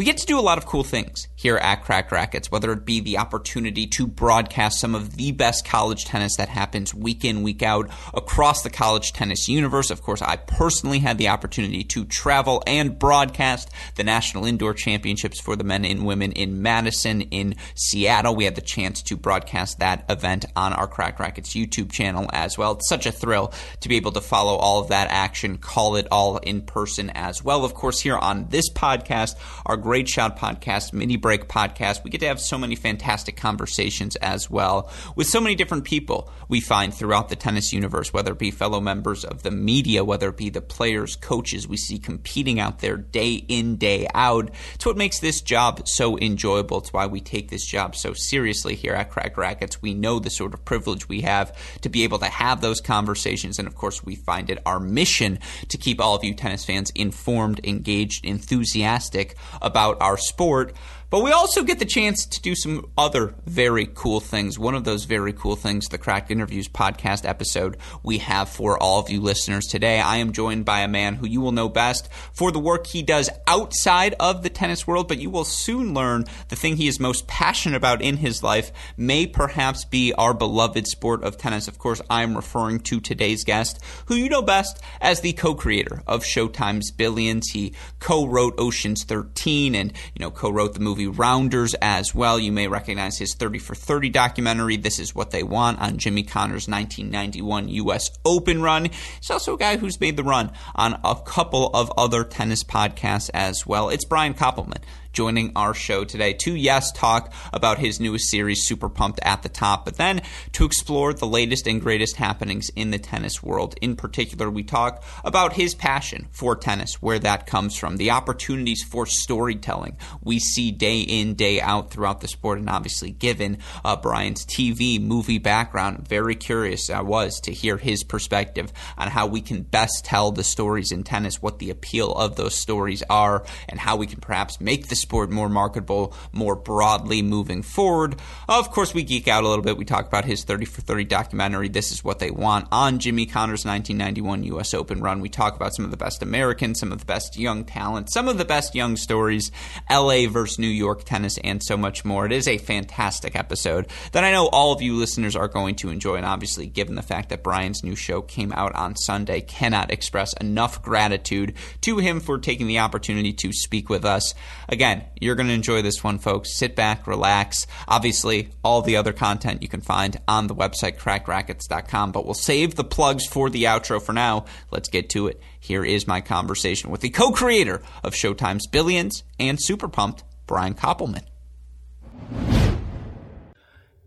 We get to do a lot of cool things here at Cracked Racquets, whether it be the opportunity to broadcast some of the best college tennis that happens week in, week out across the college tennis universe. Of course, I personally had the opportunity to travel and broadcast the National Indoor Championships for the men and women in Madison, in Seattle. We had the chance to broadcast that event on our Cracked Racquets YouTube channel as well. It's such a thrill to be able to follow all of that action, call it all in person as well. Of course, here on this podcast, our Great Shot podcast, Mini Break podcast. We get to have so many fantastic conversations as well with so many different people we find throughout the tennis universe, whether it be fellow members of the media, whether it be the players, coaches we see competing out there day in, day out. It's what makes this job so enjoyable. It's why we take this job so seriously here at Cracked Racquets. We know the sort of privilege we have to be able to have those conversations. And of course, we find it our mission to keep all of you tennis fans informed, engaged, enthusiastic our sport. But we also get the chance to do some other very cool things. One of those very cool things, the Cracked Interviews podcast episode we have for all of you listeners today. I am joined by a man who you will know best for the work he does outside of the tennis world, but you will soon learn the thing he is most passionate about in his life may perhaps be our beloved sport of tennis. Of course, I am referring to today's guest, who you know best as the co-creator of Showtime's Billions. He co-wrote Ocean's 13 and, you know, co-wrote the movie movie Rounders as well. You may recognize his 30 for 30 documentary, This Is What They Want, on Jimmy Connors' 1991 U.S. Open run. He's also a guy who's made the run on a couple of other tennis podcasts as well. It's Brian Koppelman joining our show today to, yes, talk about his newest series, Super Pumped at the Top, but then to explore the latest and greatest happenings in the tennis world. In particular, we talk about his passion for tennis, where that comes from, the opportunities for storytelling we see day in, day out throughout the sport, and obviously, given uh, Brian's TV movie background, very curious I was to hear his perspective on how we can best tell the stories in tennis, what the appeal of those stories are, and how we can perhaps make the sport more marketable more broadly moving forward. Of course, we geek out a little bit. We talk about his 30 for 30 documentary, This Is What They Want, on Jimmy Connors' 1991 U.S. Open run. We talk about some of the best Americans, some of the best young talent, some of the best young stories, LA versus New York tennis, and so much more. It is a fantastic episode that I know all of you listeners are going to enjoy. And obviously, given the fact that Brian's new show came out on Sunday, cannot express enough gratitude to him for taking the opportunity to speak with us. Again, again, you're going to enjoy this one, folks. Sit back, relax. Obviously, all the other content you can find on the website, crackrackets.com, but we'll save the plugs for the outro for now. Let's get to it. Here is my conversation with the co creator of Showtime's Billions and Super Pumped, Brian Koppelman.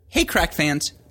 Hey, Crack fans.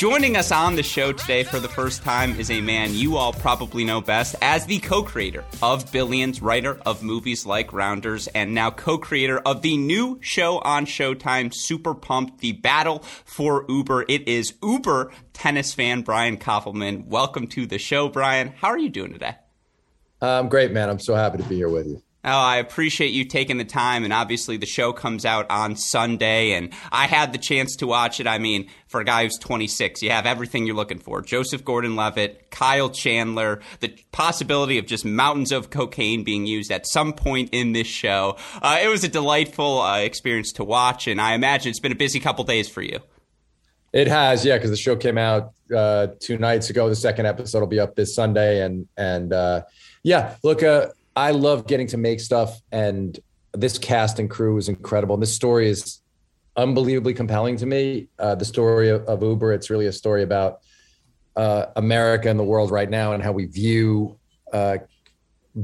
Joining us on the show today for the first time is a man you all probably know best as the co creator of Billions, writer of movies like Rounders, and now co creator of the new show on Showtime, Super Pumped, The Battle for Uber. It is Uber tennis fan Brian Koppelman. Welcome to the show, Brian. How are you doing today? I'm great, man. I'm so happy to be here with you. Oh, I appreciate you taking the time. And obviously, the show comes out on Sunday, and I had the chance to watch it. I mean, for a guy who's 26, you have everything you're looking for Joseph Gordon Levitt, Kyle Chandler, the possibility of just mountains of cocaine being used at some point in this show. Uh, it was a delightful uh, experience to watch, and I imagine it's been a busy couple days for you. It has, yeah, because the show came out uh, two nights ago. The second episode will be up this Sunday, and and uh, yeah, look, uh, I love getting to make stuff, and this cast and crew is incredible. And this story is unbelievably compelling to me. Uh, the story of, of, Uber, it's really a story about uh, America and the world right now, and how we view uh,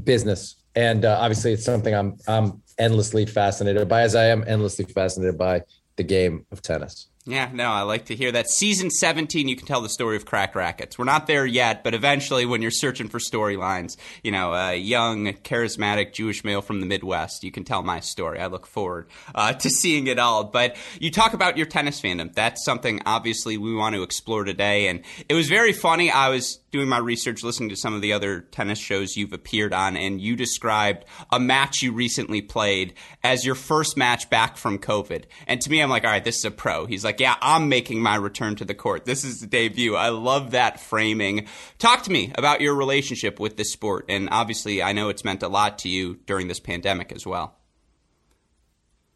business. And uh, obviously, it's something I'm I'm endlessly fascinated by, as I am endlessly fascinated by the game of tennis. Yeah, no, I like to hear that. Season 17, you can tell the story of Crack Rackets. We're not there yet, but eventually, when you're searching for storylines, you know, a young, charismatic Jewish male from the Midwest, you can tell my story. I look forward uh, to seeing it all. But you talk about your tennis fandom. That's something, obviously, we want to explore today. And it was very funny. I was doing my research, listening to some of the other tennis shows you've appeared on, and you described a match you recently played as your first match back from COVID. And to me, I'm like, all right, this is a pro. He's like, like, yeah, I'm making my return to the court. This is the debut. I love that framing. Talk to me about your relationship with this sport. And obviously, I know it's meant a lot to you during this pandemic as well.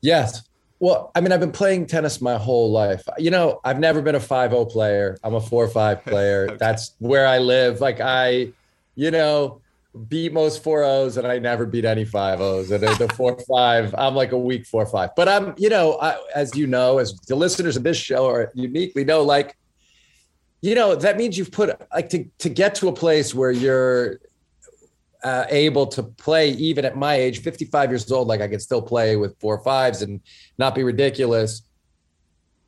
Yes. Well, I mean, I've been playing tennis my whole life. You know, I've never been a 5 0 player. I'm a 4 5 player. okay. That's where I live. Like, I, you know, beat most four O's and I never beat any five O's. And the four five, I'm like a weak four five. But I'm, you know, I, as you know, as the listeners of this show are uniquely know, like, you know, that means you've put like to to get to a place where you're uh, able to play even at my age, 55 years old, like I can still play with four fives and not be ridiculous.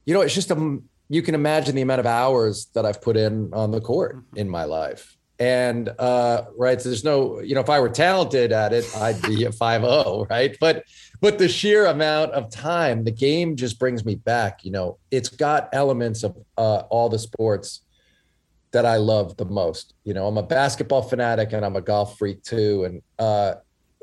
You know, it's just a you can imagine the amount of hours that I've put in on the court mm-hmm. in my life and uh, right so there's no you know if i were talented at it i'd be a 5-0 right? But but the sheer amount of time the game just brings me back you know? It's got elements of uh, all the sports that i love the most you know? I'm a basketball fanatic and i'm a golf freak too. And uh,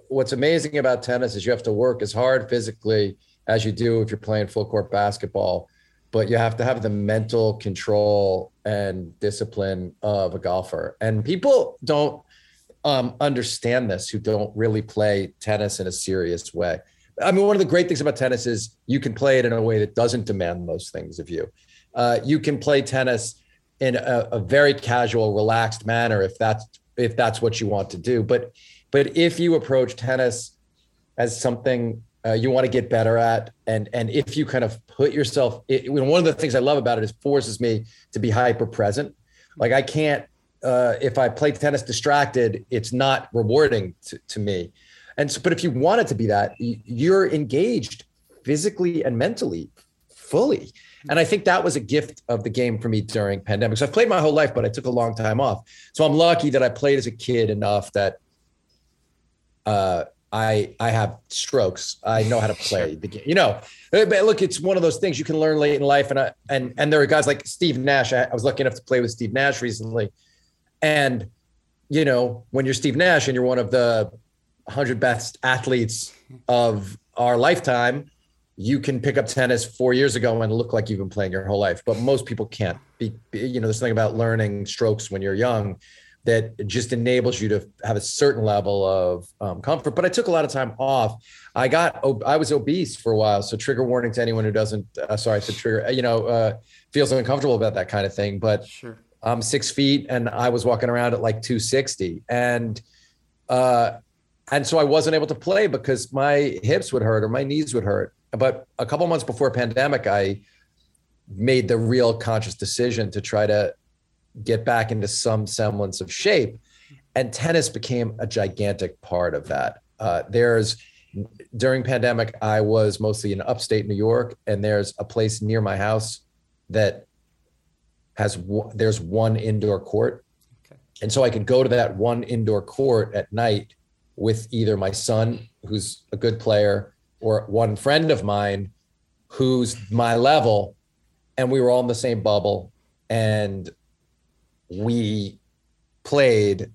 what's amazing about tennis is you have to work as hard physically as you do if you're playing full court basketball but you have to have the mental control and discipline of a golfer. And people don't um, understand this who don't really play tennis in a serious way. I mean, one of the great things about tennis is you can play it in a way that doesn't demand those things of you. Uh, you can play tennis in a, a, very casual, relaxed manner if that's if that's what you want to do. But but if you approach tennis as something uh, you want to get better at. And and if you kind of put yourself it, one of the things i love about it is forces me to be hyper present like i can't uh, if i play tennis distracted it's not rewarding to, to me. And so but if you want it to be that you're engaged physically and mentally fully. And i think that was a gift of the game for me during pandemic. So i've played my whole life but i took a long time off. So i'm lucky that i played as a kid enough that uh, I I have strokes. I know how to play. You know, but look, it's one of those things you can learn late in life. And I, and and there are guys like Steve Nash. I, I was lucky enough to play with Steve Nash recently, and you know, when you're Steve Nash and you're one of the hundred best athletes of our lifetime, you can pick up tennis four years ago and look like you've been playing your whole life. But most people can't. Be, you know, there's something about learning strokes when you're young that just enables you to have a certain level of um, comfort. But I took a lot of time off. I got I was obese for a while, so trigger warning to anyone who doesn't. Uh, sorry, I said trigger. You know, uh, feels uncomfortable about that kind of thing. But sure. I'm six feet, and I was walking around at like 260, and uh, and so I wasn't able to play because my hips would hurt or my knees would hurt. But a couple months before pandemic, I made the real conscious decision to try to get back into some semblance of shape. And tennis became a gigantic part of that. Uh, there's during pandemic, I was mostly in upstate New York, and there's a place near my house that has there's one indoor court, okay. and so I could go to that one indoor court at night with either my son, who's a good player, or one friend of mine who's my level, and we were all in the same bubble, and we played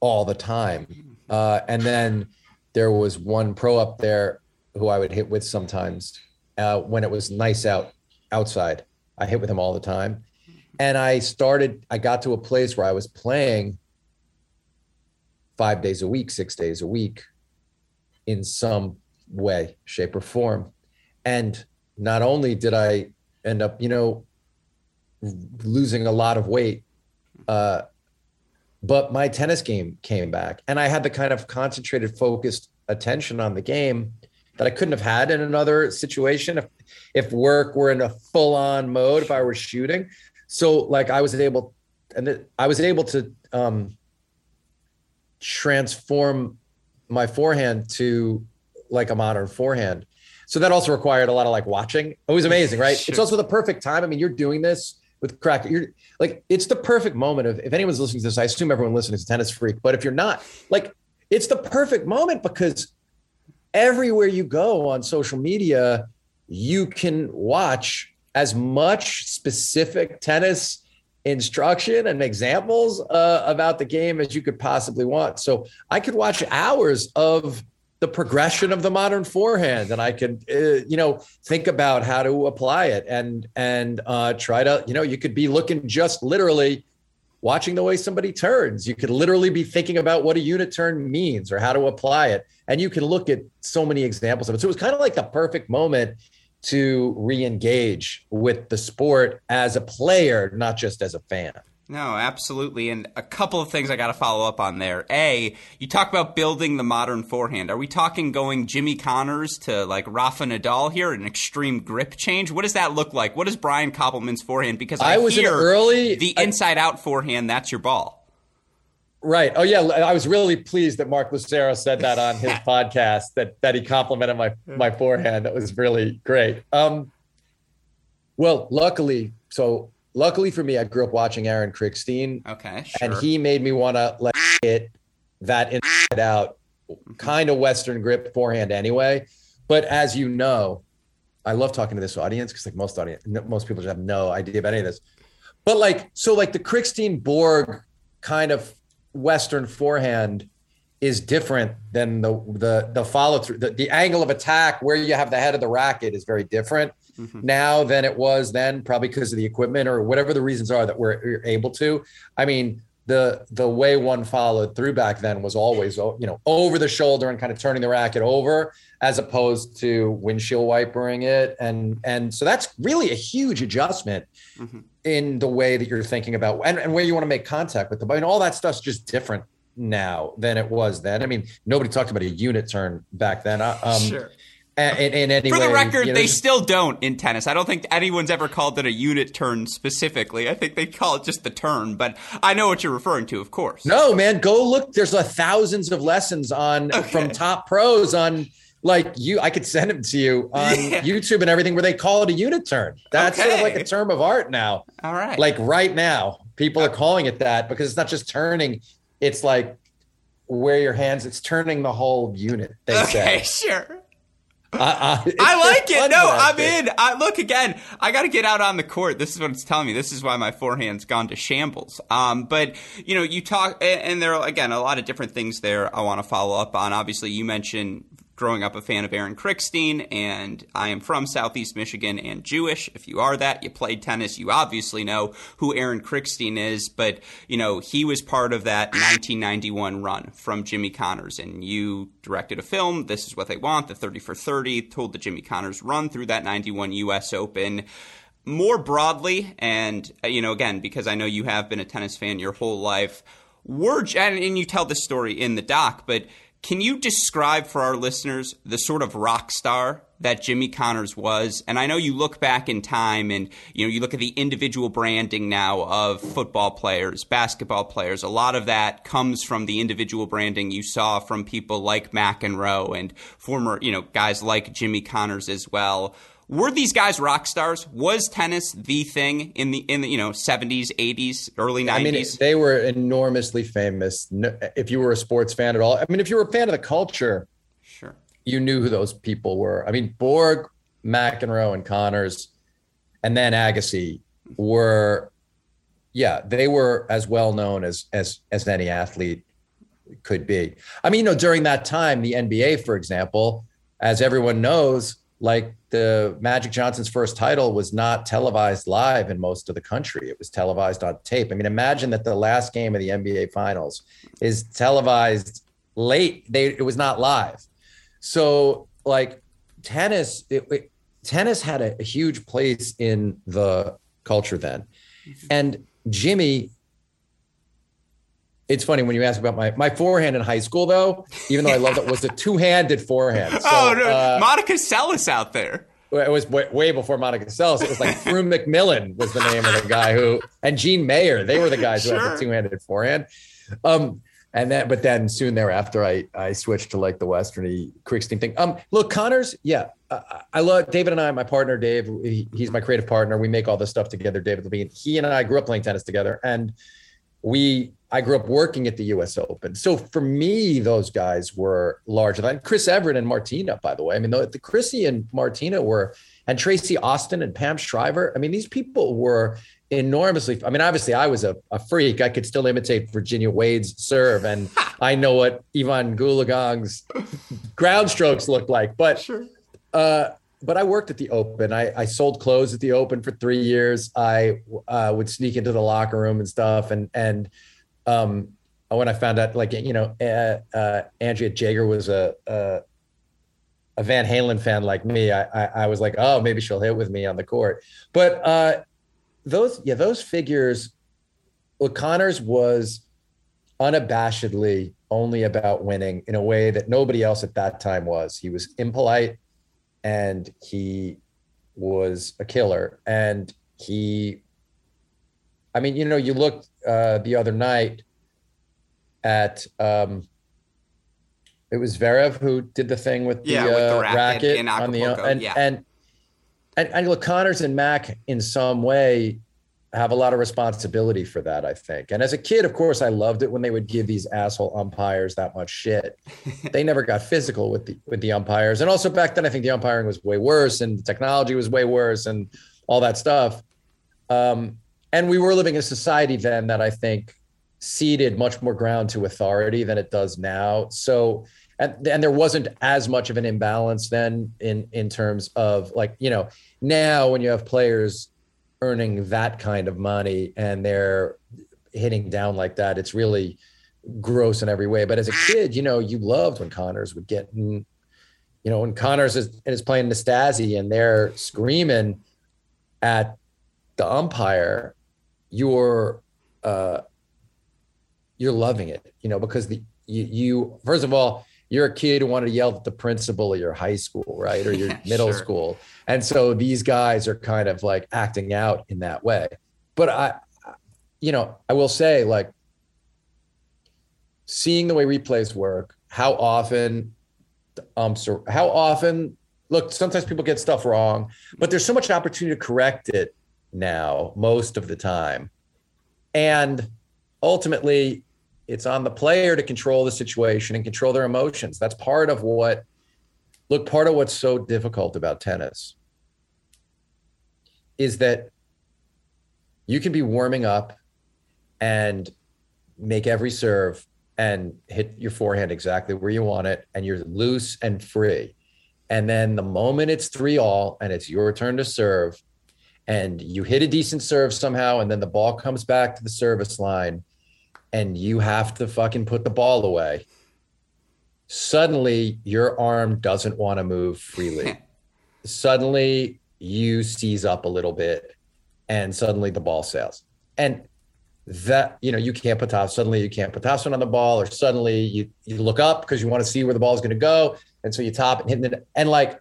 all the time. Uh, and then there was one pro up there who I would hit with sometimes uh, when it was nice out outside. I hit with him all the time. And I started, I got to a place where I was playing five days a week, six days a week in some way, shape, or form. And not only did I end up, you know, losing a lot of weight, uh, but my tennis game came back. And I had the kind of concentrated, focused attention on the game that I couldn't have had in another situation if if work were in a full on mode if I were shooting. So like I was able and I was able to um, transform my forehand to like a modern forehand. So that also required a lot of like watching. It was amazing, right? Sure. It's also the perfect time. I mean, you're doing this with crack. You're like, it's the perfect moment of if anyone's listening to this, I assume everyone listening is a tennis freak. But if you're not, like, it's the perfect moment because everywhere you go on social media, you can watch as much specific tennis instruction and examples uh, about the game as you could possibly want. So I could watch hours of the progression of the modern forehand. And i could uh, you know think about how to apply it and and uh, try to you know you could be looking just literally watching the way somebody turns. You could literally be thinking about what a unit turn means or how to apply it. And you can look at so many examples of it. So it was kind of like the perfect moment to re-engage with the sport as a player not just as a fan no, absolutely. And a couple of things I got to follow up on there. A, you talk about building the modern forehand. Are we talking going Jimmy Connors to like Rafa Nadal here, an extreme grip change? What does that look like? What is Brian Koppelman's forehand? Because I, I was hear early the inside out forehand. That's your ball. Right. Oh yeah. I was really pleased that Mark Lucero said that on his podcast that that he complimented my my forehand. That was really great. Um, well, luckily, so luckily for me, I grew up watching Aaron Krickstein. Okay, sure. And he made me want to let it that inside out mm-hmm. kind of Western grip forehand anyway. But as you know, I love talking to this audience because like most audience, most people just have no idea about any of this. But like, so like the Krickstein Borg kind of Western forehand is different than the the the follow through. The, the angle of attack where you have the head of the racket is very different mm-hmm. now than it was then, probably because of the equipment or whatever the reasons are that we're able to. I mean, the the way one followed through back then was always you know over the shoulder and kind of turning the racket over as opposed to windshield wipering it and and so that's really a huge adjustment mm-hmm. in the way that you're thinking about and, and where you want to make contact with the I mean all that stuff's just different now than it was then. I mean nobody talked about a unit turn back then. Uh, um, sure in, in any For the way, record, you know, they still don't in tennis. I don't think anyone's ever called it a unit turn specifically. I think they call it just the turn, but I know what you're referring to, of course. No, man, go look. There's a thousands of lessons on okay. from top pros on like you I could send them to you on yeah. YouTube and everything where they call it a unit turn. That's okay. sort of like a term of art now. All right. Like right now, people are uh, calling it that because it's not just turning, it's like where your hands, it's turning the whole unit, they okay, say. sure. I, I, I like it. No, I'm in. I, look again. I got to get out on the court. This is what it's telling me. This is why my forehand's gone to shambles. Um, but you know, you talk, and there are again a lot of different things there. I want to follow up on. Obviously, you mentioned growing up a fan of Aaron Krickstein, and I am from Southeast Michigan and Jewish. If you are that, you played tennis, you obviously know who Aaron Krickstein is. But you know he was part of that 1991 run from Jimmy Connors, and you directed a film. This is what they want. The 30 for 30 told the Jimmy Connors run through that 91 U.S. Open more broadly, and you know, again, because I know you have been a tennis fan your whole life, were and, and you tell this story in the doc, but can you describe for our listeners the sort of rock star that Jimmy Connors was? And I know you look back in time and you know you look at the individual branding now of football players, basketball players. A lot of that comes from the individual branding you saw from people like McEnroe and former, you know, guys like Jimmy Connors as well. Were these guys rock stars? Was tennis the thing in the in the you know seventies, eighties, early nineties? I mean, they were enormously famous. If you were a sports fan at all, I mean, if you were a fan of the culture, sure, you knew who those people were. I mean, Borg, McEnroe, and Connors, and then Agassi were, yeah, they were as well known as as as any athlete could be. I mean, you know, during that time, the NBA, for example, as everyone knows, like the Magic Johnson's first title was not televised live in most of the country. It was televised on tape. I mean, imagine that the last game of the NBA Finals is televised late. They it was not live. So like tennis, it, it, tennis had a, a huge place in the culture then, mm-hmm. and Jimmy it's funny when you ask about my my forehand in high school, though. Even though I loved it, was a two handed forehand. So, oh no, uh, Monica Seles out there. It was way, way before Monica Seles. It was like Frew McMillan was the name of the guy who, and Gene Mayer. They were the guys sure. who had the two handed forehand. Um, and then, but then soon thereafter, I I switched to like the westerny Krickstein thing. Um, look, Connors, yeah, I, I love David and I. My partner Dave, he, he's my creative partner. We make all this stuff together. David Levine. He and I grew up playing tennis together, and we I grew up working at the U.S. Open, so for me, those guys were larger than Chris Evert and Martina. By the way, I mean the, the Chrissy and Martina were, and Tracy Austin and Pam Shriver. I mean these people were enormously. I mean, obviously, I was a, a freak. I could still imitate Virginia Wade's serve, and I know what Evonne Goolagong's ground strokes look like. But sure. uh, but I worked at the Open. I, I sold clothes at the Open for three years. I uh, would sneak into the locker room and stuff. And and um, when I found out, like you know, uh, uh, Andrea Jaeger was a, a, a Van Halen fan like me, I, I, I was like, oh, maybe she'll hit with me on the court. But uh, those yeah, those figures. Well, Connors was unabashedly only about winning in a way that nobody else at that time was. He was impolite and he was a killer. And he, I mean, you know, you looked uh, the other night at, um, it was Zverev who did the thing with the, yeah, with the uh, racket, racket on the and, yeah. and and and look, Connors and Mac in some way have a lot of responsibility for that, I think. And as a kid, of course, I loved it when they would give these asshole umpires that much shit. they never got physical with the with the umpires. And also back then, I think the umpiring was way worse and the technology was way worse and all that stuff. Um, and we were living in a society then that I think ceded much more ground to authority than it does now. So and, and there wasn't as much of an imbalance then in in terms of like you know now when you have players earning that kind of money and they're hitting down like that, it's really gross in every way. But as a kid, you know, you loved when Connors would get, you know, when Connors is, is playing Nastase and they're screaming at the umpire, you're uh, you're loving it, you know, because the you, you first of all you're a kid who wanted to yell at the principal of your high school, right? Or your yeah, middle sure. school. And so these guys are kind of like acting out in that way. But I, you know, I will say, like, seeing the way replays work, how often, um, so how often, look, sometimes people get stuff wrong, but there's so much opportunity to correct it now, most of the time. And ultimately, it's on the player to control the situation and control their emotions. That's part of what, look, part of what's so difficult about tennis is that you can be warming up and make every serve and hit your forehand exactly where you want it, and you're loose and free. And then the moment it's three all and it's your turn to serve, and you hit a decent serve somehow, and then the ball comes back to the service line and you have to fucking put the ball away, suddenly your arm doesn't want to move freely. suddenly you seize up a little bit and suddenly the ball sails. And that, you know, you can't put top, suddenly you can't put topspin on the ball, or suddenly you, you look up because you want to see where the ball is going to go. And so you top and hit it. And like,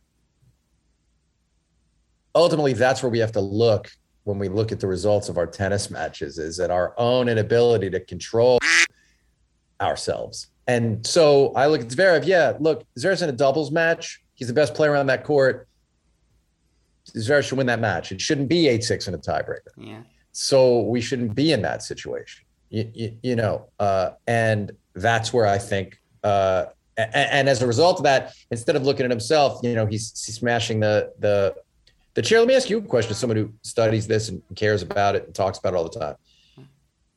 ultimately, that's where we have to look when we look at the results of our tennis matches is at our own inability to control ourselves. And so I look at Zverev. Yeah, look, Zverev's in a doubles match. He's the best player on that court. Zverev should win that match. It shouldn't be eight six in a tiebreaker. Yeah. So we shouldn't be in that situation. You, you, you know, uh, and that's where I think. Uh, and, and, as a result of that, instead of looking at himself, you know, he's, he's smashing the the the chair. Let me ask you a question: as someone who studies this and cares about it and talks about it all the time,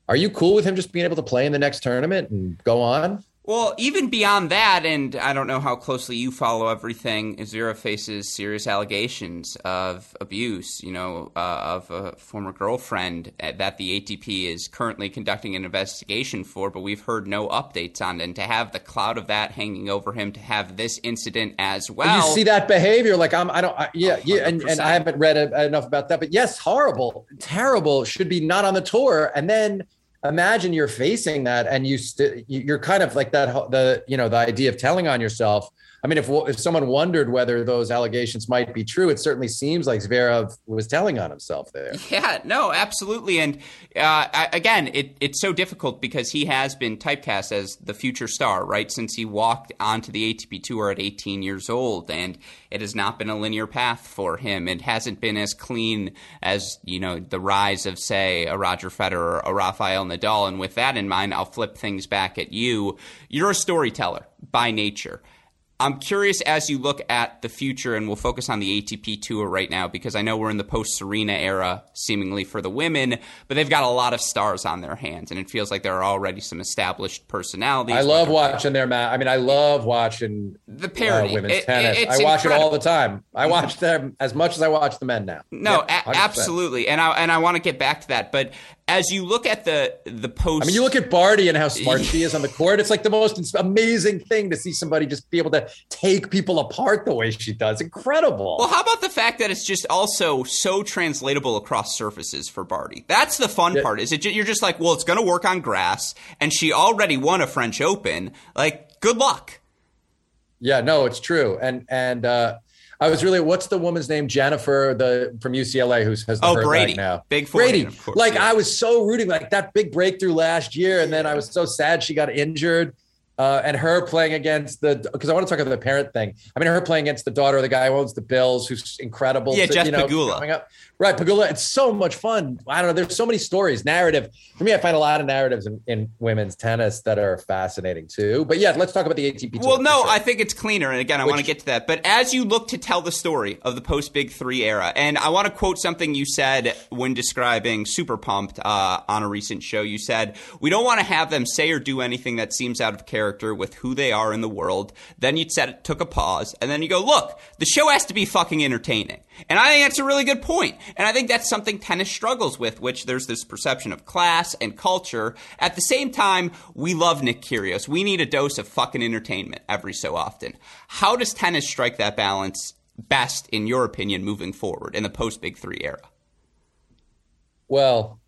are you cool with him just being able to play in the next tournament and go on? Well, even beyond that, and I don't know how closely you follow everything, Zverev faces serious allegations of abuse, you know, uh, of a former girlfriend that the ATP is currently conducting an investigation for, but we've heard no updates on it. And to have the cloud of that hanging over him, to have this incident as well. You see that behavior, like I'm, I don't, I, yeah, yeah, and, and I haven't read enough about that, but yes, horrible, terrible, should be not on the tour. And then imagine you're facing that and you st- you're kind of like that the you know the idea of telling on yourself I mean, if if someone wondered whether those allegations might be true, it certainly seems like Zverev was telling on himself there. Yeah, no, absolutely. And uh, again, it, it's so difficult because he has been typecast as the future star, right? Since he walked onto the ATP Tour at 18 years old, and it has not been a linear path for him. It hasn't been as clean as you know the rise of, say, a Roger Federer or a Rafael Nadal. And with that in mind, I'll flip things back at you. You're a storyteller by nature. I'm curious as you look at the future, and we'll focus on the ATP Tour right now because I know we're in the post Serena era, seemingly for the women, but they've got a lot of stars on their hands, and it feels like there are already some established personalities. I love watching their match. I mean, I love watching the parity. Uh, women's it, tennis. I watch incredible. it all the time. I watch them as much as I watch the men now. No, a- absolutely, and I and I want to get back to that, but as you look at the the post, I mean, you look at Barty and how smart she is on the court. It's like the most amazing thing to see somebody just be able to take people apart the way she does. Incredible. Well, how about the fact that it's just also so translatable across surfaces for Barty? That's the fun yeah. part. Is it you're just like, well, it's going to work on grass, and she already won a French Open. Like, good luck. Yeah, no, it's true, and and uh, I was really what's the woman's name? Jennifer, the from UCLA, who's has the oh Brady now. Big Brady. Course, like. I was so rooting, like that big breakthrough last year, and then I was so sad she got injured. Uh, and her playing against the because I want to talk about the parent thing. I mean, her playing against the daughter of the guy who owns the Bills, who's incredible. Yeah, to, Jeff you know, Pegula. Up. Right, Pegula. It's so much fun. I don't know. There's so many stories, narrative. For me, I find a lot of narratives in, in women's tennis that are fascinating too. But yeah, let's talk about the ATP. Well, no, sure. I think it's cleaner, and again, I Which, want to get to that. But as you look to tell the story of the post Big Three era, and I want to quote something you said when describing Super Pumped uh, on a recent show. You said, "We don't want to have them say or do anything that seems out of character with who they are in the world." Then you said, took a pause, and then you go, "Look, the show has to be fucking entertaining." And I think that's a really good point. And I think that's something tennis struggles with, which there's this perception of class and culture. At the same time, we love Nick Kyrgios. We need a dose of fucking entertainment every so often. How does tennis strike that balance best, in your opinion, moving forward in the post Big Three era? Well,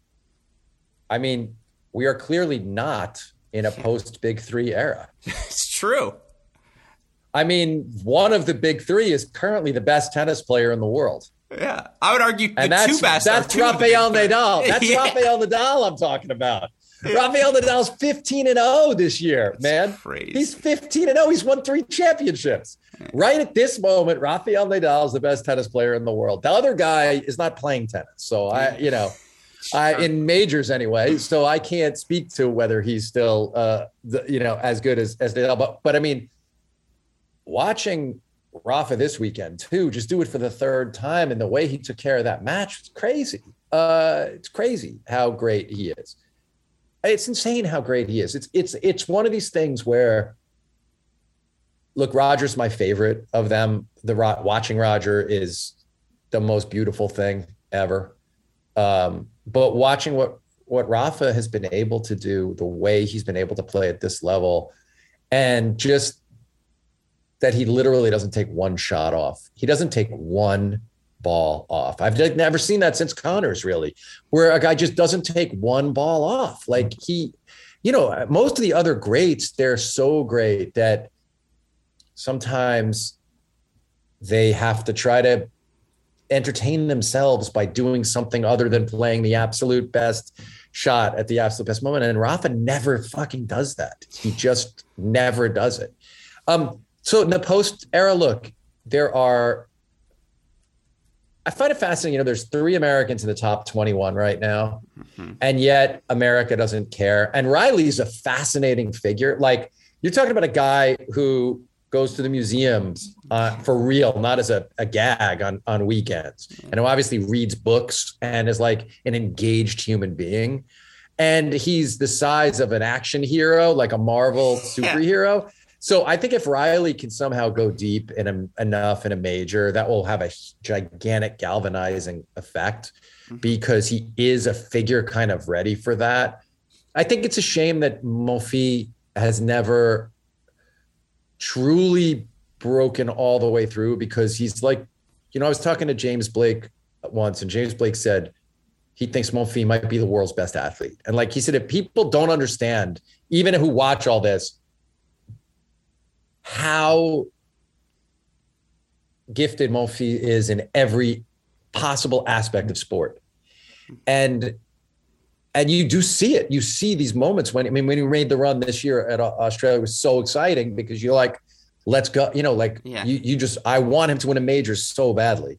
I mean, we are clearly not in a post Big Three era. it's true. I mean, one of the big three is currently the best tennis player in the world. Yeah, I would argue the and that's, two best. That's Rafael Nadal. That's yeah. Rafael Nadal. I'm talking about. Rafael Nadal's 15 and 0 this year, that's man. Crazy. He's 15 and 0. He's won three championships. Right at this moment, Rafael Nadal is the best tennis player in the world. The other guy is not playing tennis, so I, you know. I, in majors anyway, so I can't speak to whether he's still, uh, the, you know, as good as as Nadal. But but I mean, watching Rafa this weekend too, just do it for the third time, and the way he took care of that match was crazy. Uh, it's crazy how great he is. It's insane how great he is. It's it's it's one of these things where, look, Roger's my favorite of them. The watching Roger is the most beautiful thing ever. Um, but watching what what Rafa has been able to do, the way he's been able to play at this level, and just that he literally doesn't take one shot off. He doesn't take one ball off. I've never seen that since Connors, really, where a guy just doesn't take one ball off. Like he, you know, most of the other greats, they're so great that sometimes they have to try to entertain themselves by doing something other than playing the absolute best shot at the absolute best moment. And Rafa never fucking does that. He just never does it. Um, so in the post era look, there are I find it fascinating. You know, there's three Americans in the top 21 right now, mm-hmm. and yet America doesn't care. And Reilly's a fascinating figure. Like you're talking about a guy who goes to the museums uh, for real, not as a, a gag on on weekends, and who obviously reads books and is like an engaged human being. And he's the size of an action hero, like a Marvel superhero. So I think if Reilly can somehow go deep in a, enough in a major, that will have a gigantic galvanizing effect mm-hmm. because he is a figure kind of ready for that. I think it's a shame that Monfils has never truly broken all the way through because he's like, you know, I was talking to James Blake once, and James Blake said he thinks Monfils might be the world's best athlete. And like he said, if people don't understand, even who watch all this, how gifted Monfils is in every possible aspect of sport. And and you do see it. You see these moments when I mean when you made the run this year at Australia was so exciting because you're like, let's go. You know, like yeah. you you just I want him to win a major so badly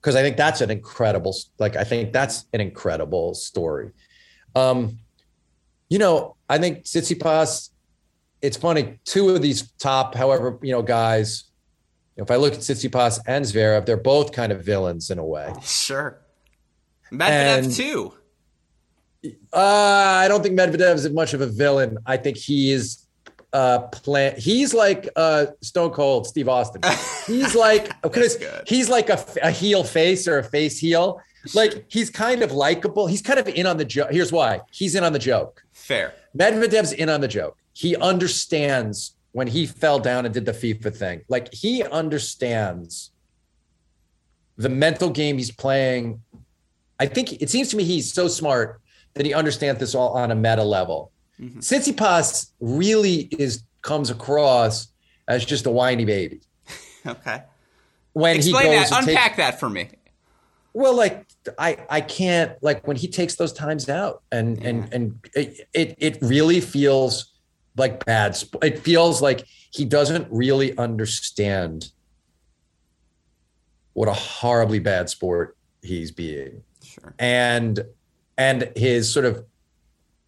because I think that's an incredible like I think that's an incredible story. Um, you know, I think Tsitsipas it's funny. Two of these top, however, you know, guys. If I look at Tsitsipas and Zverev, they're both kind of villains in a way. Sure. Medvedev and, too. Uh, I don't think Medvedev is much of a villain. I think he is uh plan he's like uh stone cold steve austin he's like because he's like a, a heel face or a face heel like he's kind of likable he's kind of in on the joke here's why he's in on the joke fair medvedev's in on the joke he understands when he fell down and did the FIFA thing. Like he understands the mental game he's playing. I think it seems to me he's so smart that he understands this all on a meta level. Mm-hmm. Tsitsipas really is comes across as just a whiny baby. okay. When Explain he goes that. Unpack take, that for me. Well, like I I can't like when he takes those times out and yeah. and and it, it it really feels like bad. It feels like he doesn't really understand what a horribly bad sport he's being. Sure. And and his sort of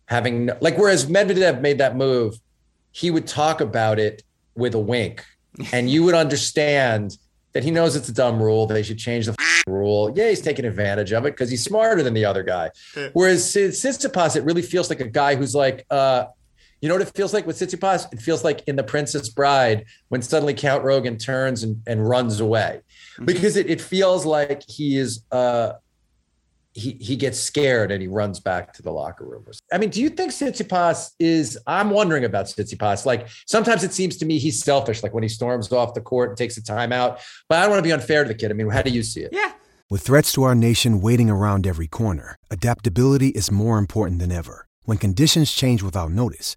having like whereas Medvedev made that move, he would talk about it with a wink, and you would understand that he knows it's a dumb rule. They should change the rule. Yeah, he's taking advantage of it because he's smarter than the other guy. Whereas Tsitsipas, it really feels like a guy who's like, uh, you know what it feels like with Tsitsipas? It feels like in The Princess Bride when suddenly Count Rugen turns and, and runs away, mm-hmm. because it, it feels like he is uh, he he gets scared and he runs back to the locker room. I mean, do you think Tsitsipas is? I'm wondering about Tsitsipas. Like sometimes it seems to me he's selfish, like when he storms off the court and takes a timeout. But I don't want to be unfair to the kid. I mean, how do you see it? Yeah. With threats to our nation waiting around every corner, adaptability is more important than ever. When conditions change without notice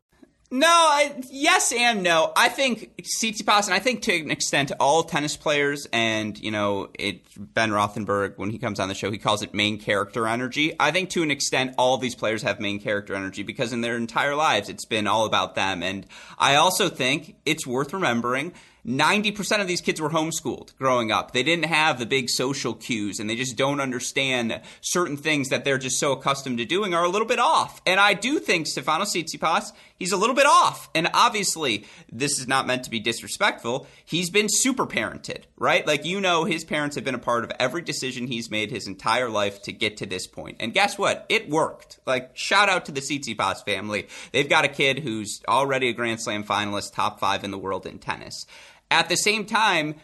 No, I, yes and no. I think Tsitsipas, and I think to an extent all tennis players, and you know, it Ben Rothenberg when he comes on the show, he calls it main character energy. I think to an extent all these players have main character energy because in their entire lives it's been all about them. And I also think it's worth remembering 90% of these kids were homeschooled growing up. They didn't have the big social cues and they just don't understand certain things that they're just so accustomed to doing are a little bit off. And I do think Stefanos Tsitsipas, he's a little bit off. And obviously, this is not meant to be disrespectful. He's been super parented, right? Like, you know, his parents have been a part of every decision he's made his entire life to get to this point. And guess what? It worked. Like, shout out to the Tsitsipas family. They've got a kid who's already a Grand Slam finalist, top five in the world in tennis. At the same time,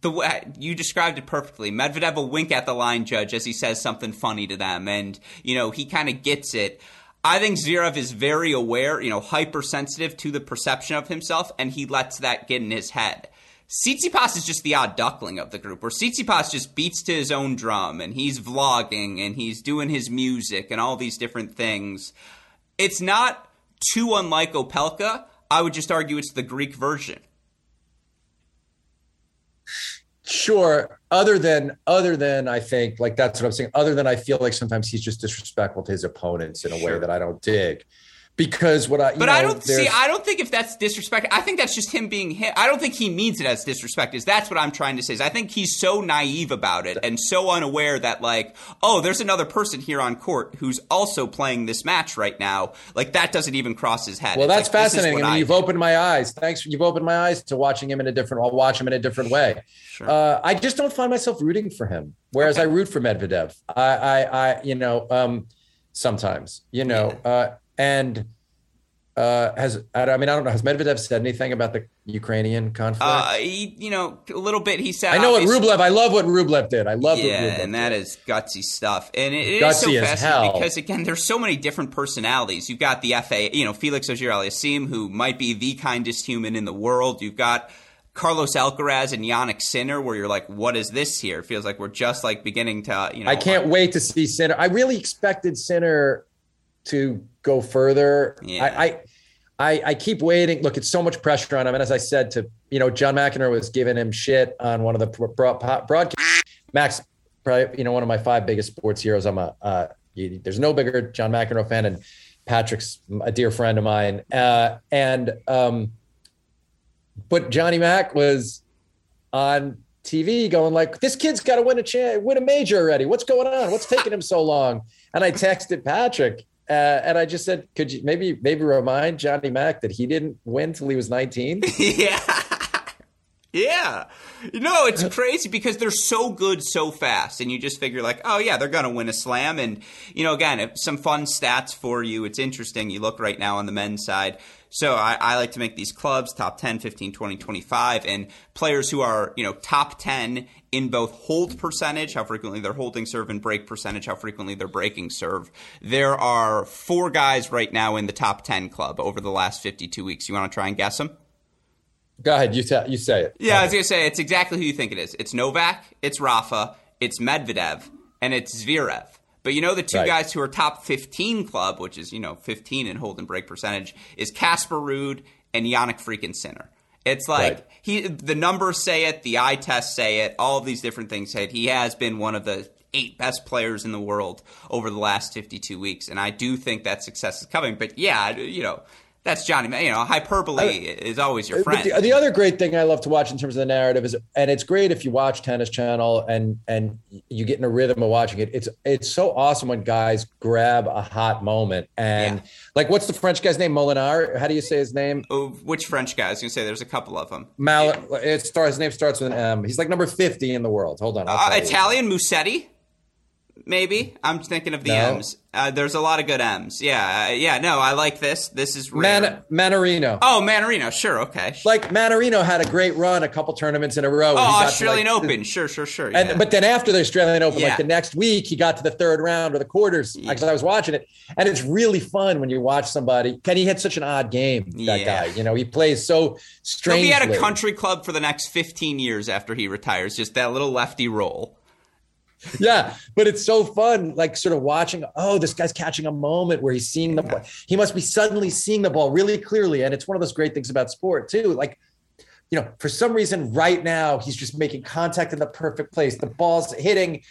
the you described it perfectly. Medvedev will wink at the line judge as he says something funny to them, and you know he kind of gets it. I think Zverev is very aware, you know, hypersensitive to the perception of himself, and he lets that get in his head. Tsitsipas is just the odd duckling of the group, where Tsitsipas just beats to his own drum, and he's vlogging, and he's doing his music, and all these different things. It's not too unlike Opelka, I would just argue it's the Greek version. Sure. Other than other than I think like that's what I'm saying. Other than I feel like sometimes he's just disrespectful to his opponents in a sure. way that I don't dig because what I but know, I don't see. I don't think if that's disrespect. I think that's just him being him. I don't think he means it as disrespect. Is that's what I'm trying to say? Is I think he's so naive about it and so unaware that like, oh, there's another person here on court who's also playing this match right now. Like that doesn't even cross his head. Well, it's that's like, fascinating. I mean, you've opened my eyes. Thanks. You've opened my eyes to watching him in a different. I'll watch him in a different way. Sure. Uh, I just don't find myself rooting for him, whereas okay. I root for Medvedev. I, I, I you know, um, sometimes, you know, yeah. uh, and uh, has I mean I don't know has Medvedev said anything about the Ukrainian conflict? Uh, he, you know, a little bit. He said. I know what Rublev. I love what Rublev did. I love. Yeah, and that did. is gutsy stuff, and it, it is so fascinating because again, there's so many different personalities. You've got the FA, you know, Felix Auger-Aliassime, who might be the kindest human in the world. You've got. Carlos Alcaraz and Jannik Sinner, where you're like, what is this here? It feels like we're just like beginning to, you know. I can't wait to see Sinner. I really expected Sinner to go further. Yeah. I, I I, I keep waiting. Look, it's so much pressure on him. And as I said to, you know, John McEnroe was giving him shit on one of the broadcasts. Max, probably, you know, one of my five biggest sports heroes. I'm a, uh, there's no bigger John McEnroe fan. And Patrick's a dear friend of mine. Uh, and, um, but Johnny Mac was on TV going like, this kid's got to win a chance, win a major already. What's going on? What's taking him so long? And I texted Patrick uh, and I just said, could you maybe maybe remind Johnny Mac that he didn't win till he was 19? yeah. Yeah. Know, it's crazy because they're so good so fast. And you just figure, like, oh, yeah, they're going to win a slam. And, you know, again, some fun stats for you. It's interesting. You look right now on the men's side. So I, I, like to make these clubs top 10, 15, 20, 25, and players who are, you know, top 10 in both hold percentage, how frequently they're holding serve, and break percentage, how frequently they're breaking serve. There are four guys right now in the top 10 club over the last 52 weeks. You want to try and guess them? Go ahead. You, you say it. Yeah, I was going to say it's exactly who you think it is. It's Novak, it's Rafa, it's Medvedev, and it's Zverev. But you know the two right. guys who are top 15 club, which is, you know, 15 in hold and break percentage, is Casper Ruud and Jannik freaking Sinner. It's like right. he the numbers say it, the eye tests say it, all of these different things say it. He has been one of the eight best players in the world over the last 52 weeks and I do think that success is coming. But yeah, you know, that's Johnny. You know, hyperbole is always your friend. The, the, other great thing I love to watch in terms of the narrative is, and it's great if you watch Tennis Channel and and you get in a rhythm of watching it. It's it's so awesome when guys grab a hot moment and yeah. like, what's the French guy's name? Molinari. How do you say his name? Oh, which French guy? I was gonna say there's a couple of them. Mal. It starts. His name starts with an M. He's like number fifty in the world. Hold on. Uh, Italian Musetti. Maybe I'm thinking of the no. M's. Uh, there's a lot of good M's. Yeah, uh, yeah. No, I like this. This is rare. Man-. Oh, Mannarino. Sure. Okay. Like Mannarino had a great run, a couple tournaments in a row. Oh, Australian like, Open. Sure, sure, sure. Yeah. And but then after the Australian Open, yeah. like the next week, he got to the third round or the quarters. Because yeah. I was watching it, and it's really fun when you watch somebody. Kenny had such an odd game. That guy. You know, he plays so strange. He'll be at a country club for the next 15 years after he retires. Just that little lefty roll yeah, but it's so fun, like sort of watching. Oh, this guy's catching a moment where he's seeing the ball. He must be suddenly seeing the ball really clearly, and it's one of those great things about sport too. Like, you know, for some reason, right now he's just making contact in the perfect place. The ball's hitting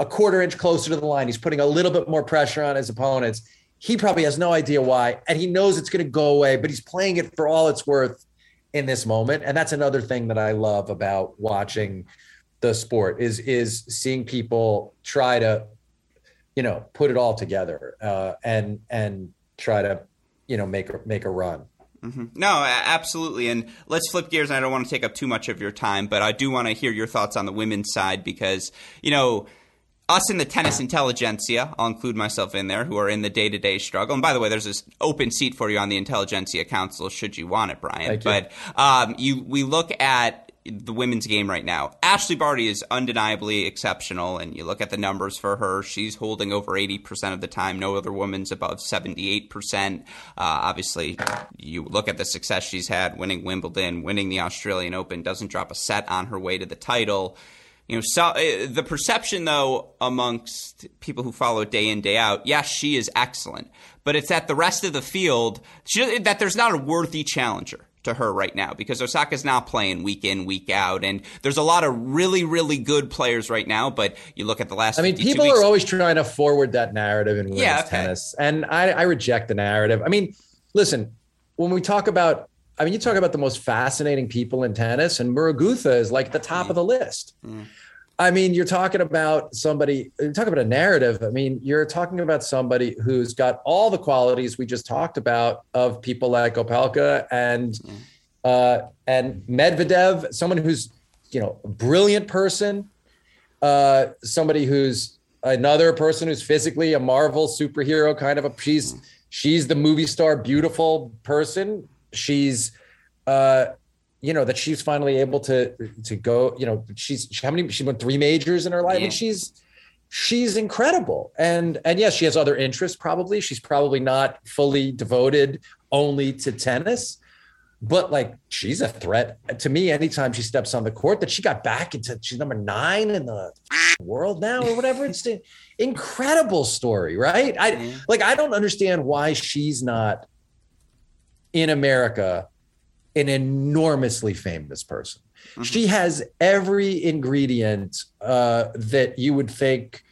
a quarter inch closer to the line. He's putting a little bit more pressure on his opponents. He probably has no idea why, and he knows it's going to go away, but he's playing it for all it's worth in this moment. And that's another thing that I love about watching the sport is is seeing people try to you know put it all together uh, and and try to you know make a make a run mm-hmm. No, absolutely. And let's flip gears. I don't want to take up too much of your time, but I do want to hear your thoughts on the women's side because, you know, us in the tennis intelligentsia, I'll include myself in there, who are in the day to day struggle. And by the way, there's this open seat for you on the intelligentsia council should you want it, Brian. But um, you, we look at the women's game right now. Ashleigh Barty is undeniably exceptional, and you look at the numbers for her. She's holding over 80% of the time. No other woman's above 78%. Uh, obviously, you look at the success she's had winning Wimbledon, winning the Australian Open, doesn't drop a set on her way to the title. You know, so, uh, the perception though amongst people who follow day in day out, yes, she is excellent, but it's that the rest of the field she, that there's not a worthy challenger to her right now because Osaka's not playing week in week out, and there's a lot of really really good players right now. But you look at the last. I mean, people weeks, are always trying to forward that narrative in women's yeah, okay. tennis, and I, I reject the narrative. I mean, listen, when we talk about I mean, you talk about the most fascinating people in tennis, and Muguruza is like the top mm. of the list. Mm. I mean, you're talking about somebody, you're talking about a narrative. I mean, you're talking about somebody who's got all the qualities we just talked about of people like Opelka and mm. uh, and Medvedev, someone who's, you know, a brilliant person, uh, somebody who's another person who's physically a Marvel superhero kind of a she's mm. she's the movie star beautiful person she's uh you know that she's finally able to to go you know she's how many she went three majors in her life. Yeah. and she's she's incredible. And and yes she has other interests probably. She's probably not fully devoted only to tennis but like she's a threat to me anytime she steps on the court that she got back into she's number nine in the world now or whatever. It's an incredible story right? I like i don't understand why she's not in America an enormously famous person. Mm-hmm. She has every ingredient uh, that you would think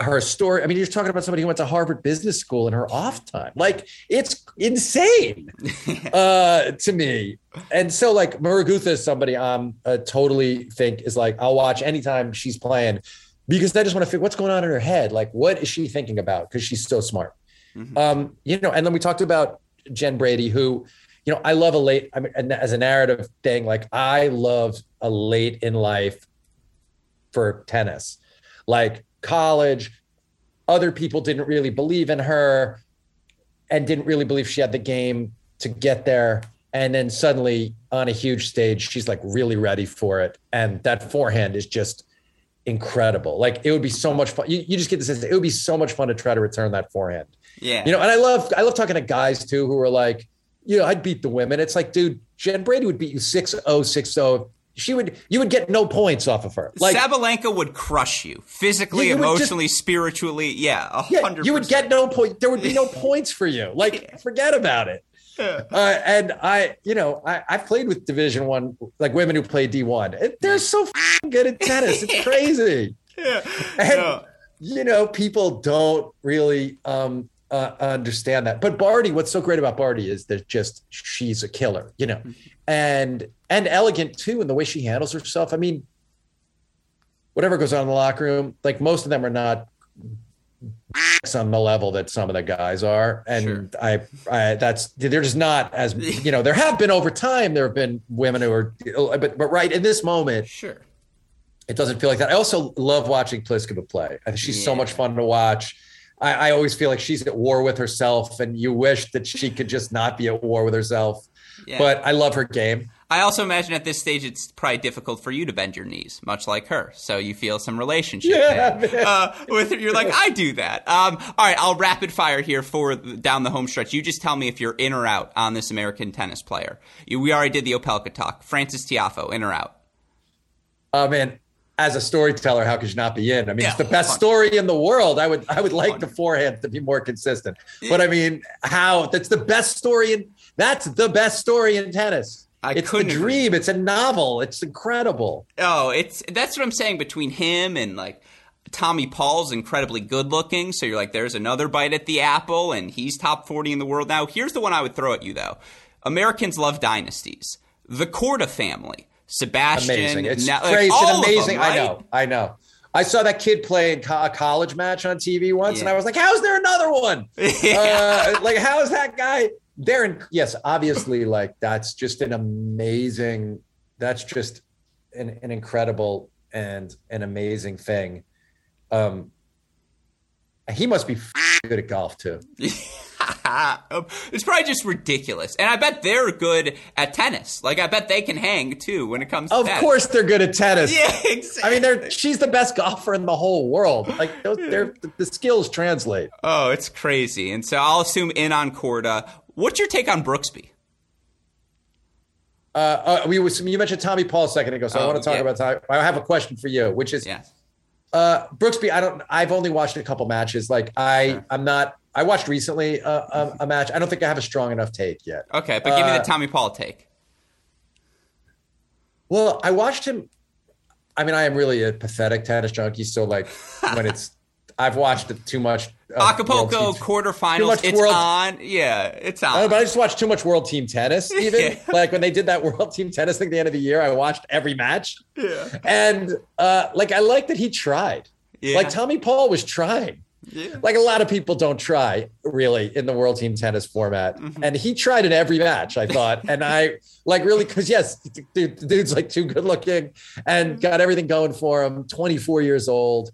her story. I mean, you're talking about somebody who went to Harvard Business School in her off time. Like, it's insane uh, to me. And so, like, Muguruza is somebody I'm uh, totally think is like, I'll watch anytime she's playing because I just want to figure what's going on in her head. Like, what is she thinking about? Because she's so smart. Mm-hmm. Um, you know, and then we talked about Jen Brady, who, you know, I love a late, I mean, as a narrative thing, like I love a late in life for tennis. Like college, other people didn't really believe in her and didn't really believe she had the game to get there. And then suddenly on a huge stage, she's like really ready for it. And that forehand is just incredible. Like it would be so much fun. You, you just get the sense it would be so much fun to try to return that forehand. Yeah. You know, and I love I love talking to guys too who are like, you know, I'd beat the women. It's like, dude, Jen Brady would beat you 6-0, 6-0. She would you would get no points off of her. Like Sabalenka would crush you physically, emotionally, just, spiritually. Yeah, hundred. Yeah, you would get no point. There would be no points for you. Like, forget about it. Uh, and I, you know, I, I've played with Division One, like women who play D one. They're so good at tennis. It's crazy. yeah. And, you know, people don't really um, uh, understand that. But Barty, what's so great about Barty is that just she's a killer, you know, mm-hmm. and and elegant too in the way she handles herself. I mean, whatever goes on in the locker room, like most of them are not on the level that some of the guys are, and sure. I, I that's they're just not as you know. There have been over time there have been women who are, but but right in this moment, sure. It doesn't feel like that. I also love watching Pliskova play. I think she's yeah. so much fun to watch I, I always feel like she's at war with herself, and you wish that she could just not be at war with herself. Yeah. But I love her game. I also imagine at this stage it's probably difficult for you to bend your knees, much like her. So you feel some relationship yeah, uh, with her. You're like, I do that. Um, all right, I'll rapid fire here for down the home stretch. You just tell me if you're in or out on this American tennis player. You, we already did the Opelka talk. Frances Tiafoe, in or out? Oh man, as a storyteller, how could you not be in? I mean, yeah, it's the best fun. story in the world. I would I would like fun. the forehand to be more consistent. But I mean, how that's the best story in that's the best story in tennis. I it's a dream. It's a novel. It's incredible. Oh, it's that's what I'm saying between him and like Tommy Paul's incredibly good looking. So you're like, there's another bite at the apple, and he's top 40 in the world now. Here's the one I would throw at you though. Americans love dynasties. The Korda family Sebastian. Amazing. It's crazy. Like amazing. Them, right? I know. I know. I saw that kid play a college match on TV once, yeah. and I was like, "How's there another one? yeah. uh, like, how is that guy?" There, in, yes, obviously, like that's just an amazing. That's just an, an incredible and an amazing thing. Um, he must be good at golf too. it's probably just ridiculous. And I bet they're good at tennis. Like I bet they can hang too when it comes to Of tennis. course they're good at tennis. Yeah, exactly. I mean they're she's the best golfer in the whole world. Like those they're the skills translate. Oh, it's crazy. And so I'll assume in on Korda. What's your take on Brooksby? uh, we was you mentioned Tommy Paul a second ago, so oh, I want to talk yeah. about Tommy. I have a question for you, which is, yeah. Uh, Brooksby. I don't. I've only watched a couple matches. Like I, sure. I'm not. I watched recently a, a, a, match. I don't think I have a strong enough take yet. Okay, but give me the uh, Tommy Paul take. Well, I watched him. I mean, I am really a pathetic tennis junkie. So, like, when it's, I've watched it too much Acapulco quarterfinals. It's world, on. Yeah, it's on. Uh, but I just watched too much world team tennis. Even yeah. like when they did that world team tennis thing at the end of the year, I watched every match. Yeah. And uh, like I like that he tried. Yeah. Like Tommy Paul was trying. Yeah. Like a lot of people don't try really in the world team tennis format. Mm-hmm. And he tried in every match, I thought. and I like really because yes, dude, the dude's like too good looking and got everything going for him, 24 years old.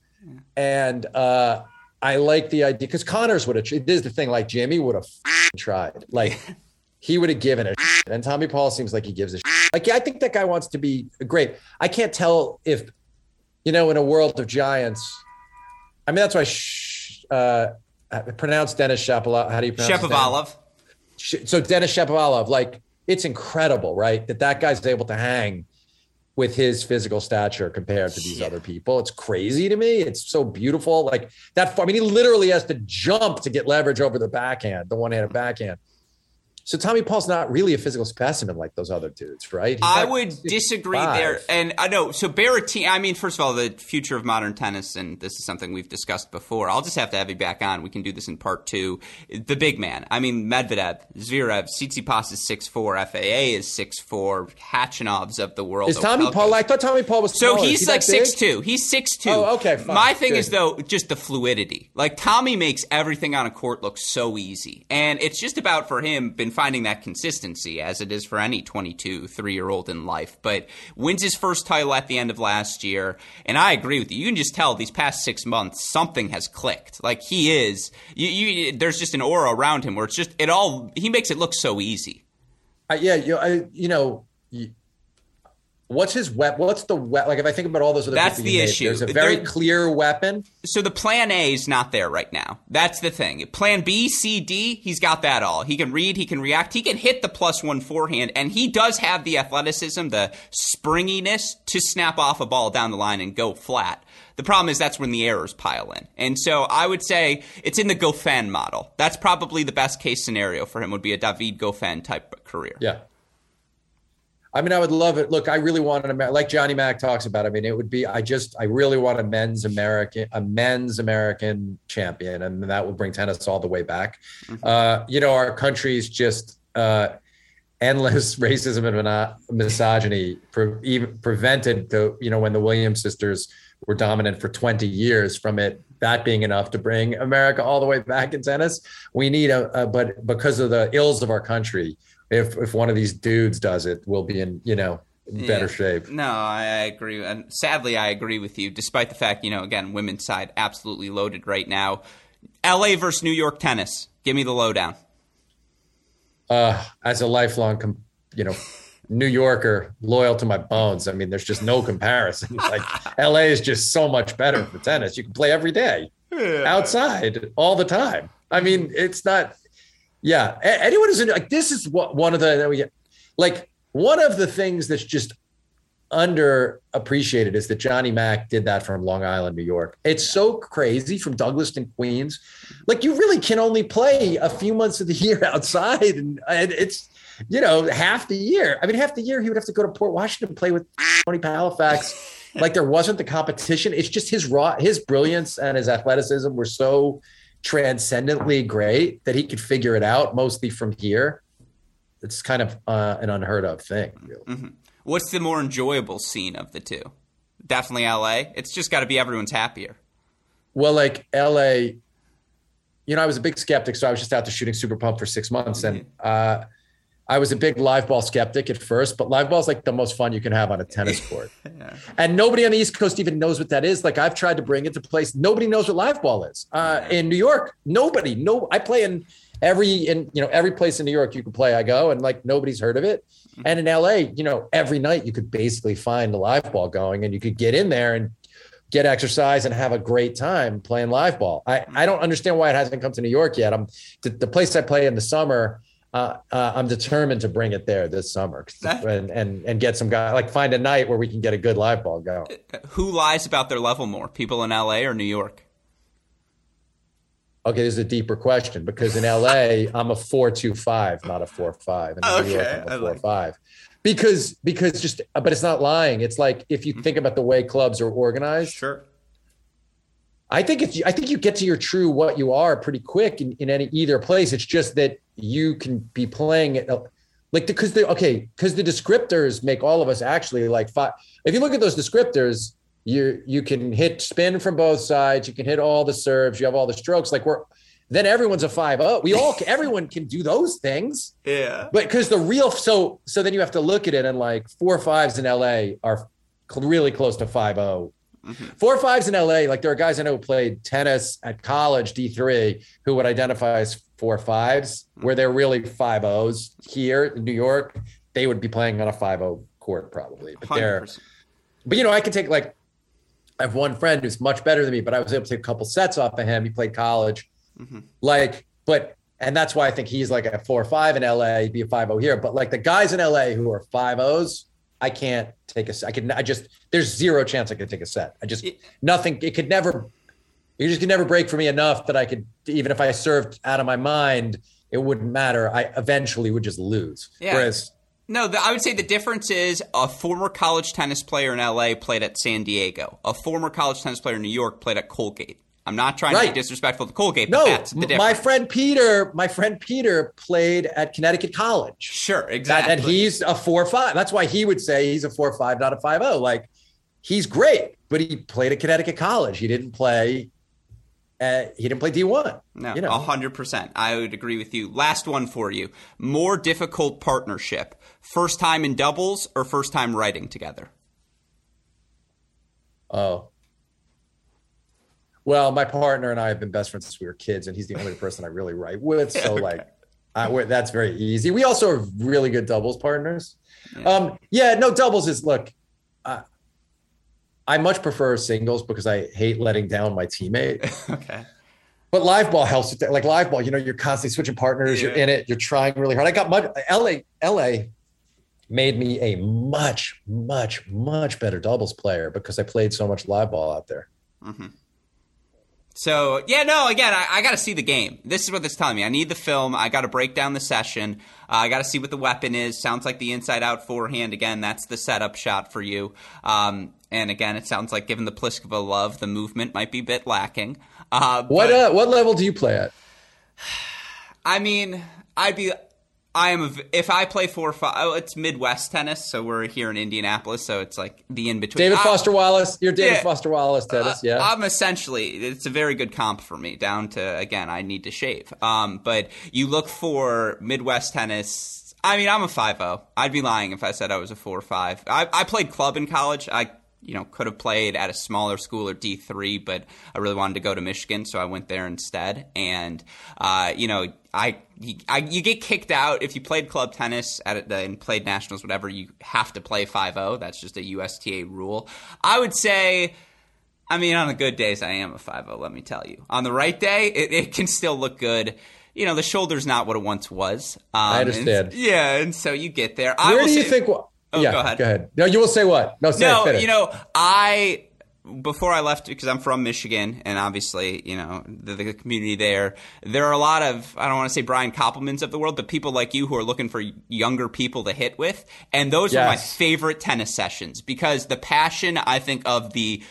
And uh I like the idea because Connors would have. It is the thing. Like Jimmy would have tried. Like he would have given it. And Tommy Paul seems like he gives a. Like I think that guy wants to be great. I can't tell if, you know, in a world of giants. I mean, that's why. Sh- uh, pronounce Denis Shapovalov. How do you pronounce Shapovalov? So Denis Shapovalov, like it's incredible, right? That that guy's able to hang with his physical stature compared to these other people. It's crazy to me. It's so beautiful. Like that. I mean, he literally has to jump to get leverage over the backhand, the one-handed backhand. So Tommy Paul's not really a physical specimen like those other dudes, right? He's I would disagree there. And uh, I know so Berrettini. I mean, first of all, the future of modern tennis, and this is something we've discussed before. I'll just have to have you back on. We can do this in part two. The big man. I mean, Medvedev, Zverev, Tsitsipas is six four, FAA is six four, Khachanovs of the world. Is Tommy Paul? I thought Tommy Paul was. So he's he like six two. He's six two. Oh, okay. Fine. My thing Good. is though, just the fluidity. Like Tommy makes everything on a court look so easy, and it's just about for him been finding that consistency as it is for any 22, three year old in life. But wins his first title at the end of last year. And I agree with you. You can just tell these past six months, something has clicked. Like he is, you, you, there's just an aura around him where it's just, it all, he makes it look so easy. Uh, yeah. You, I, you know, you, What's his weapon? What's the weapon? Like if I think about all those other that's the issue. There's a very there, clear weapon. So the plan A is not there right now. That's the thing. Plan B, C, D, he's got that all. He can read, he can react, he can hit the plus one forehand, and he does have the athleticism, the springiness to snap off a ball down the line and go flat. The problem is that's when the errors pile in. And so I would say it's in the Goffin model. That's probably the best case scenario for him would be a David Goffin type career. Yeah. I mean, I would love it. Look, I really want an like Johnny Mac talks about. I mean, it would be. I just, I really want a men's American, a men's American champion, and that would bring tennis all the way back. Mm-hmm. Uh, you know, our country's just uh, endless racism and misogyny pre- even prevented the, you know, when the Williams sisters were dominant for 20 years from it that being enough to bring America all the way back in tennis. We need a, a but because of the ills of our country, if if one of these dudes does it, we'll be in you know better yeah. shape. No, I, agree, and sadly, I agree with you. Despite the fact, you know, again, women's side absolutely loaded right now. L.A. versus New York tennis. Give me the lowdown. Uh, as a lifelong, you know. New Yorker, loyal to my bones. I mean, there's just no comparison. like LA is just so much better for tennis. You can play every day, yeah. outside, all the time. I mean, it's not yeah, anyone who's in like this is what one of the we get like one of the things that's just underappreciated is that Johnny Mac did that from Long Island, New York. It's so crazy from Douglaston, Queens. Like you really can only play a few months of the year outside, and, and it's you know half the year. I mean, half the year he would have to go to Port Washington and play with Tony Palafox. like there wasn't the competition. It's just his raw, his brilliance and his athleticism were so transcendently great that he could figure it out mostly from here. It's kind of uh, an unheard of thing. Really. Mm-hmm. What's the more enjoyable scene of the two? Definitely LA. It's just got to be everyone's happier. Well, like LA, you know, I was a big skeptic, so I was just out there shooting Super Pump for six months, mm-hmm. and uh, I was a big live ball skeptic at first, but live ball is like the most fun you can have on a tennis court. yeah. And nobody on the East Coast even knows what that is. Like I've tried to bring it to place. Nobody knows what live ball is. Uh, in New York, nobody. No, I play in every in you know every place in New York you can play. I go and like nobody's heard of it. Mm-hmm. And in LA, you know, every night you could basically find a live ball going, and you could get in there and get exercise and have a great time playing live ball. I I don't understand why it hasn't come to New York yet. I'm the, the place I play in the summer uh, uh, I'm determined to bring it there this summer and, and and get some guy like find a night where we can get a good live ball going. Who lies about their level more, people in LA or New York? Okay, this is a deeper question because in LA I'm a four two five, not a four five. In okay, New York, I'm a four like five. Because because just but it's not lying. It's like if you mm-hmm. think about the way clubs are organized. Sure. I think you, I think you get to your true what you are pretty quick in, in any either place. It's just that you can be playing it like because the okay because the descriptors make all of us actually like five. If you look at those descriptors, you you can hit spin from both sides. You can hit all the serves. You have all the strokes. Like we're then everyone's a five oh. We all everyone can do those things. Yeah. But because the real so so then you have to look at it and like four fives in LA are really close to five oh Mm-hmm. Four fives in LA, like there are guys I know who played tennis at college, D3, who would identify as four fives, mm-hmm. where they're really five O's here in New York. They would be playing on a five O court probably. But they're but you know, I can take like I have one friend who's much better than me, but I was able to take a couple sets off of him. He played college. Mm-hmm. Like, but and that's why I think he's like a four or five in LA, he'd be a five O here. But like the guys in LA who are five O's, I can't take a. I can. I just. There's zero chance I could take a set. I just nothing. It could never. It just could never break for me enough that I could. Even if I served out of my mind, it wouldn't matter. I eventually would just lose. Yeah. Whereas. No, the, I would say the difference is a former college tennis player in LA played at San Diego. A former college tennis player in New York played at Colgate. I'm not trying right. to be disrespectful to Colgate. No, that's the difference. my friend Peter, my friend Peter played at Connecticut College. Sure, exactly. And he's a four five. That's why he would say he's a four five, not a five zero. Like he's great, but he played at Connecticut College. He didn't play. Uh, he didn't play D one. No, you know, hundred percent. I would agree with you. Last one for you: more difficult partnership, first time in doubles or first time writing together. Oh, well, my partner and I have been best friends since we were kids, and he's the only person I really write with. So, okay. like, I, that's very easy. We also are really good doubles partners. Yeah, um, yeah no, doubles is look. Uh, I much prefer singles because I hate letting down my teammate. okay. But live ball helps with that. Like live ball, you know, you're constantly switching partners. Yeah. You're in it. You're trying really hard. I got much. LA, LA made me a much, much, much better doubles player because I played so much live ball out there. Mm-hmm. So yeah, no. Again, I, I got to see the game. This is what this is telling me. I need the film. I got to break down the session. Uh, I got to see what the weapon is. Sounds like the inside out forehand. Again, that's the setup shot for you. Um, and again, it sounds like given the Pliskova love, the movement might be a bit lacking. Uh, what uh, what level do you play at? I mean, I'd be I am a, if I play four five. Oh, it's Midwest tennis, so we're here in Indianapolis, so it's like the in between. David Foster Wallace, you're David yeah, Foster Wallace tennis, yeah. Uh, I'm essentially it's a very good comp for me. Down to again, I need to shave. Um, but you look for Midwest tennis. I mean, I'm a five zero. I'd be lying if I said I was a four five. I, I played club in college. I you know, could have played at a smaller school or D3, but I really wanted to go to Michigan, so I went there instead. And, uh, you know, I, I, you get kicked out if you played club tennis at the, and played nationals, whatever. You have to play 5-0. That's just a USTA rule. I would say, I mean, on the good days, I am a 5-0. Let me tell you. On the right day, it, it can still look good you know the shoulder's not what it once was. Um, I understand. And, yeah, and so you get there. Where do you say, think? Oh, yeah, go ahead. Go ahead. No, you will say what? No, say no. It, you know, I before I left because I'm from Michigan, and obviously, you know, the, the, community there. There are a lot of I don't want to say Brian Koppelmans of the world, but people like you who are looking for younger people to hit with, and those yes. are my favorite tennis sessions because the passion I think of the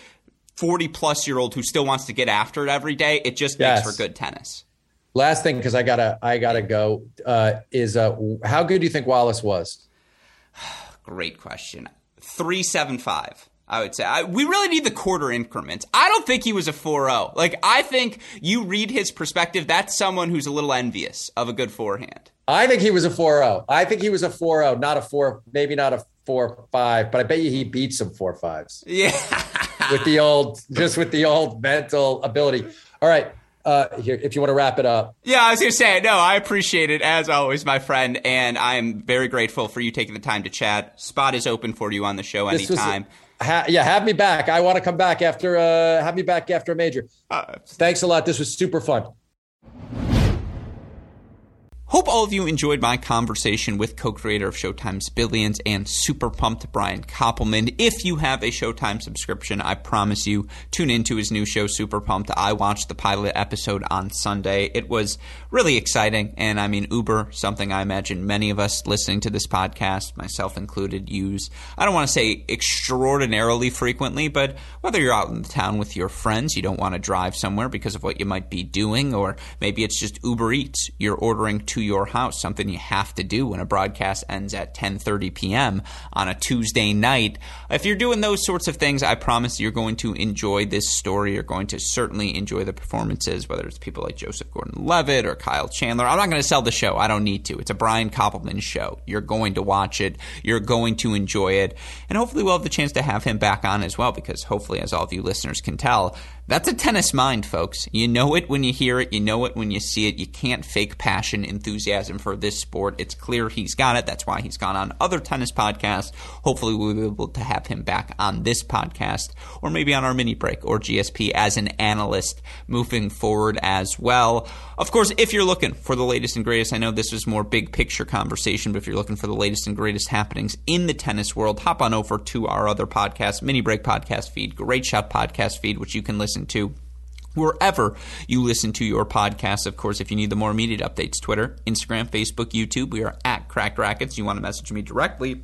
40 plus year old who still wants to get after it every day, it just yes. makes for good tennis. Last thing, because I gotta I gotta go. Uh, is uh, how good do you think Wallace was? Great question. 375. I would say. I, we really need the quarter increments. I don't think he was a 4 0. Like, I think you read his perspective, that's someone who's a little envious of a good forehand. I think he was a 4 0. I think he was a 4 0, not a 4, maybe not a 4 5, but I bet you he beat some 4 5s. Yeah. with the old, just with the old mental ability. All right uh, here, if you want to wrap it up. Yeah, I was going to say, no, I appreciate it as always, my friend, and I am very grateful for you taking the time to chat. Spot is open for you on the show anytime. Was, ha, yeah, have me back. I want to come back after. Uh, have me back after a major. Uh, Thanks a lot. This was super fun. Hope all of you enjoyed my conversation with co creator of Showtime's Billions and super pumped Brian Koppelman. If you have a Showtime subscription, I promise you, tune into his new show, Super Pumped. I watched the pilot episode on Sunday. It was really exciting, and I mean, Uber, something I imagine many of us listening to this podcast, myself included, use. I don't want to say extraordinarily frequently, but whether you're out in the town with your friends, you don't want to drive somewhere because of what you might be doing, or maybe it's just Uber Eats. You're ordering to your house, something you have to do when a broadcast ends at 10:30 p.m. on a Tuesday night. If you're doing those sorts of things, I promise you're going to enjoy this story. You're going to certainly enjoy the performances, whether it's people like Joseph Gordon-Levitt or Kyle Chandler. I'm not going to sell the show. I don't need to. It's a Brian Koppelman show. You're going to watch it. You're going to enjoy it. And hopefully we'll have the chance to have him back on as well because hopefully as all of you listeners can tell, that's a tennis mind, folks. You know it when you hear it, you know it when you see it. You can't fake passion, enthusiasm for this sport. It's clear he's got it. That's why he's gone on other tennis podcasts. Hopefully, we'll be able to have him back on this podcast or maybe on our mini break or GSP as an analyst moving forward as well. Of course, if you're looking for the latest and greatest, I know this was more big picture conversation, but if you're looking for the latest and greatest happenings in the tennis world, hop on over to our other podcast, Mini Break podcast feed, Great Shot podcast feed, which you can listen listen to wherever you listen to your podcasts. Of course, if you need the more immediate updates, Twitter, Instagram, Facebook, YouTube, we are at Cracked Racquets. You want to message me directly.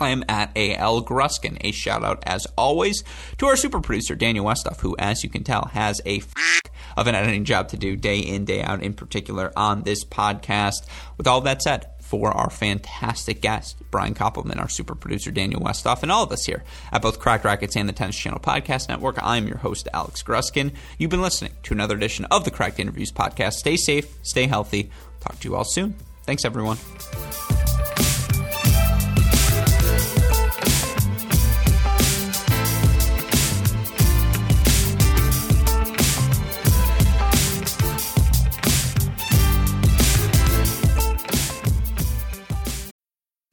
I am at AL Gruskin. A shout out, as always, to our super producer, Daniel Westoff, who, as you can tell, has a f- of an editing job to do day in, day out, in particular on this podcast. With all that said, for our fantastic guest, Brian Koppelman, our super producer, Daniel Westoff, and all of us here at both Cracked Racquets and the Tennis Channel Podcast Network. I'm your host, Alex Gruskin. You've been listening to another edition of the Cracked Interviews Podcast. Stay safe, stay healthy. Talk to you all soon. Thanks, everyone.